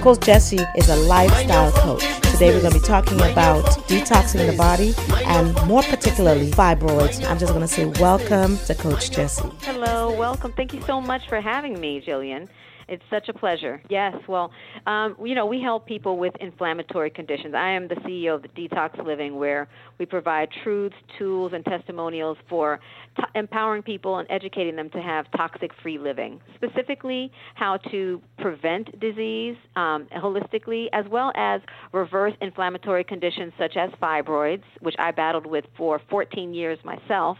Coach Jessie is a lifestyle coach. Today we're going to be talking about detoxing the body and more particularly fibroids. I'm just going to say welcome to Coach Jessie. Hello, welcome. Thank you so much for having me, Jillian. It's such a pleasure. Yes, well, um, you know, we help people with inflammatory conditions. I am the CEO of the Detox Living, where we provide truths, tools, and testimonials for t- empowering people and educating them to have toxic free living. Specifically, how to prevent disease um, holistically, as well as reverse inflammatory conditions such as fibroids, which I battled with for 14 years myself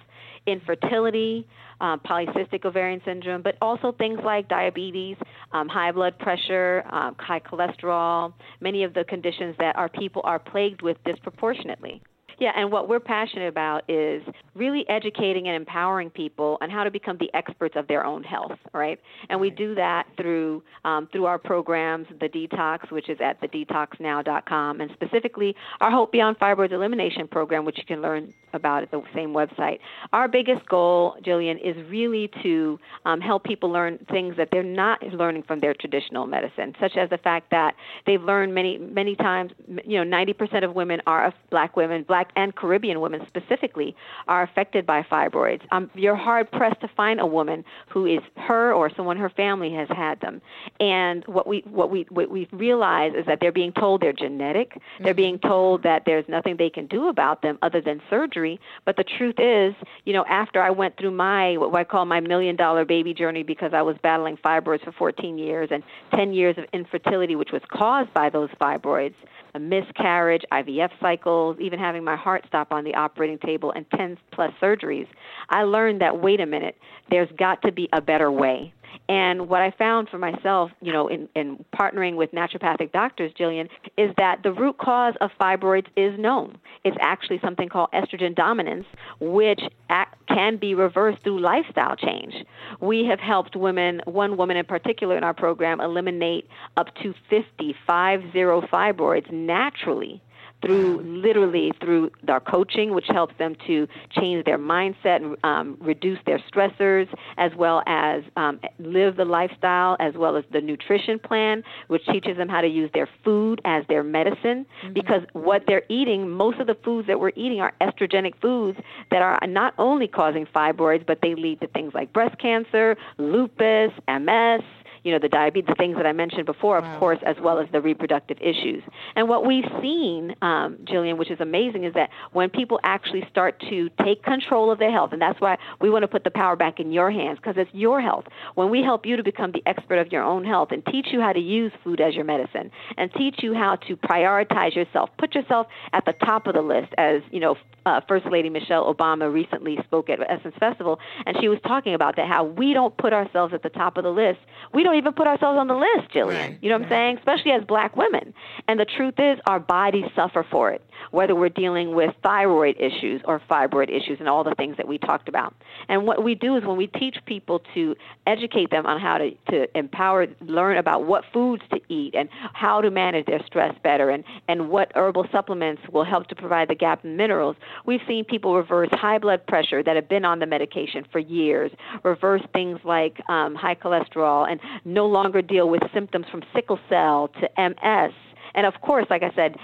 infertility, um, polycystic ovarian syndrome, but also things like diabetes, um, high blood pressure, um, high cholesterol, many of the conditions that our people are plagued with disproportionately. Yeah, and what we're passionate about is really educating and empowering people on how to become the experts of their own health, right? And we do that through um, through our programs, the Detox, which is at thedetoxnow.com, and specifically our Hope Beyond Fibroids Elimination program, which you can learn about at the same website. Our biggest goal, Jillian, is really to um, help people learn things that they're not learning from their traditional medicine, such as the fact that they've learned many many times. You know, 90% of women are black women, black and Caribbean women specifically are affected by fibroids. Um, you're hard pressed to find a woman who is her or someone her family has had them. And what we what we what we realize is that they're being told they're genetic. Mm-hmm. They're being told that there's nothing they can do about them other than surgery. But the truth is, you know, after I went through my what I call my million dollar baby journey because I was battling fibroids for 14 years and 10 years of infertility, which was caused by those fibroids a miscarriage, IVF cycles, even having my heart stop on the operating table, and 10 plus surgeries, I learned that wait a minute, there's got to be a better way. And what I found for myself, you know, in, in partnering with naturopathic doctors, Jillian, is that the root cause of fibroids is known. It's actually something called estrogen dominance, which act, can be reversed through lifestyle change. We have helped women, one woman in particular in our program, eliminate up to 50, five zero fibroids naturally through literally through our coaching, which helps them to change their mindset and um, reduce their stressors, as well as um, live the lifestyle, as well as the nutrition plan, which teaches them how to use their food as their medicine. Mm-hmm. Because what they're eating, most of the foods that we're eating are estrogenic foods that are not only causing fibroids, but they lead to things like breast cancer, lupus, MS you know, the diabetes, the things that I mentioned before, of wow. course, as well as the reproductive issues. And what we've seen, um, Jillian, which is amazing, is that when people actually start to take control of their health, and that's why we want to put the power back in your hands because it's your health. When we help you to become the expert of your own health and teach you how to use food as your medicine and teach you how to prioritize yourself, put yourself at the top of the list, as you know, uh, First Lady Michelle Obama recently spoke at Essence Festival, and she was talking about that how we don't put ourselves at the top of the list. We don't even put ourselves on the list, Jillian. Right, you know what right. I'm saying? Especially as black women. And the truth is, our bodies suffer for it, whether we're dealing with thyroid issues or fibroid issues and all the things that we talked about. And what we do is when we teach people to educate them on how to, to empower, learn about what foods to eat and how to manage their stress better and, and what herbal supplements will help to provide the gap in minerals, we've seen people reverse high blood pressure that have been on the medication for years, reverse things like um, high cholesterol, and no longer deal with symptoms from sickle cell to MS and of course, like I said,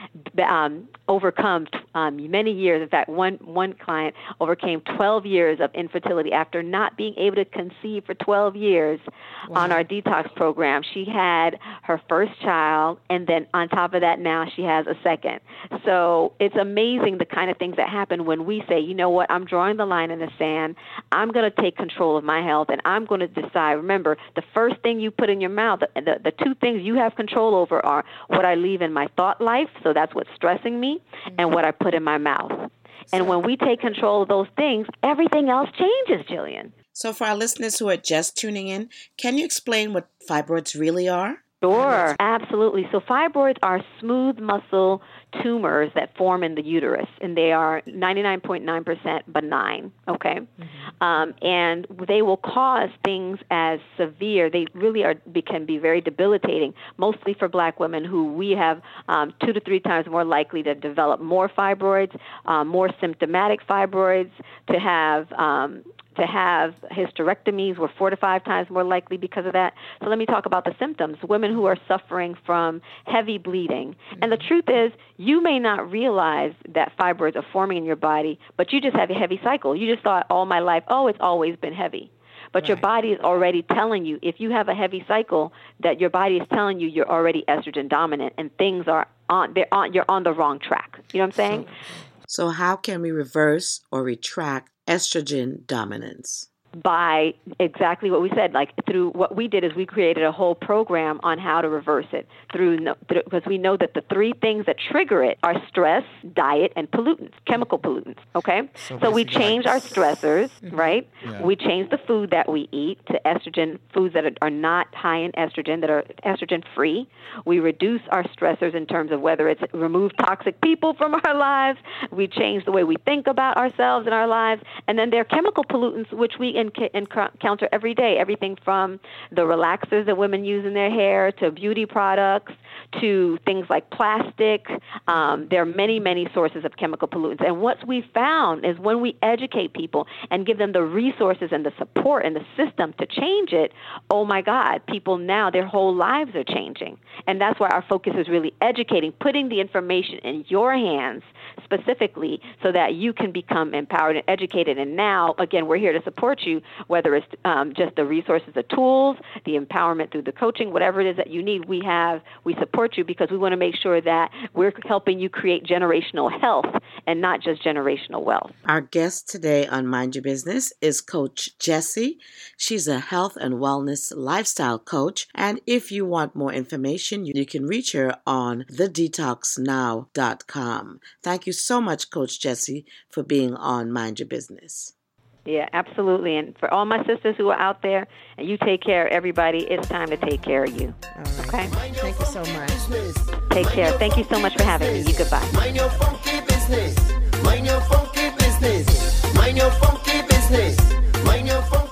um, overcome um, many years. In fact, one one client overcame 12 years of infertility after not being able to conceive for 12 years wow. on our detox program. She had her first child, and then on top of that, now she has a second. So it's amazing the kind of things that happen when we say, you know what, I'm drawing the line in the sand. I'm going to take control of my health, and I'm going to decide. Remember, the first thing you put in your mouth, the, the, the two things you have control over are what I leave in my thought life, so that's what's stressing me, mm-hmm. and what I put in my mouth. And when we take control of those things, everything else changes, Jillian. So, for our listeners who are just tuning in, can you explain what fibroids really are? Sure, absolutely. So, fibroids are smooth muscle tumors that form in the uterus, and they are 99.9% benign. Okay, mm-hmm. um, and they will cause things as severe. They really are can be very debilitating, mostly for Black women who we have um, two to three times more likely to develop more fibroids, um, more symptomatic fibroids, to have um, to have hysterectomies. We're four to five times more likely because of that. So let me talk about the symptoms. Women who are suffering from heavy bleeding. And the truth is, you may not realize that fibroids are forming in your body, but you just have a heavy cycle. You just thought all my life, oh, it's always been heavy. But right. your body is already telling you, if you have a heavy cycle, that your body is telling you you're already estrogen dominant and things are on, they're on, you're on the wrong track. You know what I'm saying? So, so how can we reverse or retract estrogen dominance? By exactly what we said. Like through what we did is we created a whole program on how to reverse it through because we know that the three things that trigger it are stress, diet, and pollutants, chemical pollutants. Okay, so, so we change our stressors, right? Yeah. We change the food that we eat to estrogen foods that are not high in estrogen, that are estrogen free. We reduce our stressors in terms of whether it's remove toxic people from our lives. We change the way we think about ourselves and our lives, and then there are chemical pollutants which we encounter every day. Everything from the relaxers that women use in their hair to beauty products to things like plastic. Um, there are many, many sources of chemical pollutants. And what we found is when we educate people and give them the resources and the support and the system to change it, oh my God, people now, their whole lives are changing. And that's why our focus is really educating, putting the information in your hands specifically so that you can become empowered and educated. And now, again, we're here to support you, whether it's um, just the resources, the tools, the empowerment through the coaching, whatever it is that you need, we have, we support you because we want to make sure that we're helping you create generational health and not just generational wealth. Our guest today on Mind Your Business is Coach Jessie. She's a health and wellness lifestyle coach. And if you want more information, you can reach her on thedetoxnow.com. Thank you so much, Coach Jessie, for being on Mind Your Business. Yeah, absolutely. And for all my sisters who are out there, and you take care of everybody, it's time to take care of you. Okay? Thank you so much. Take care. Thank you so much for having me. You goodbye. Mind your funky business. Mind your funky business. Mind your funky business. Mind your funky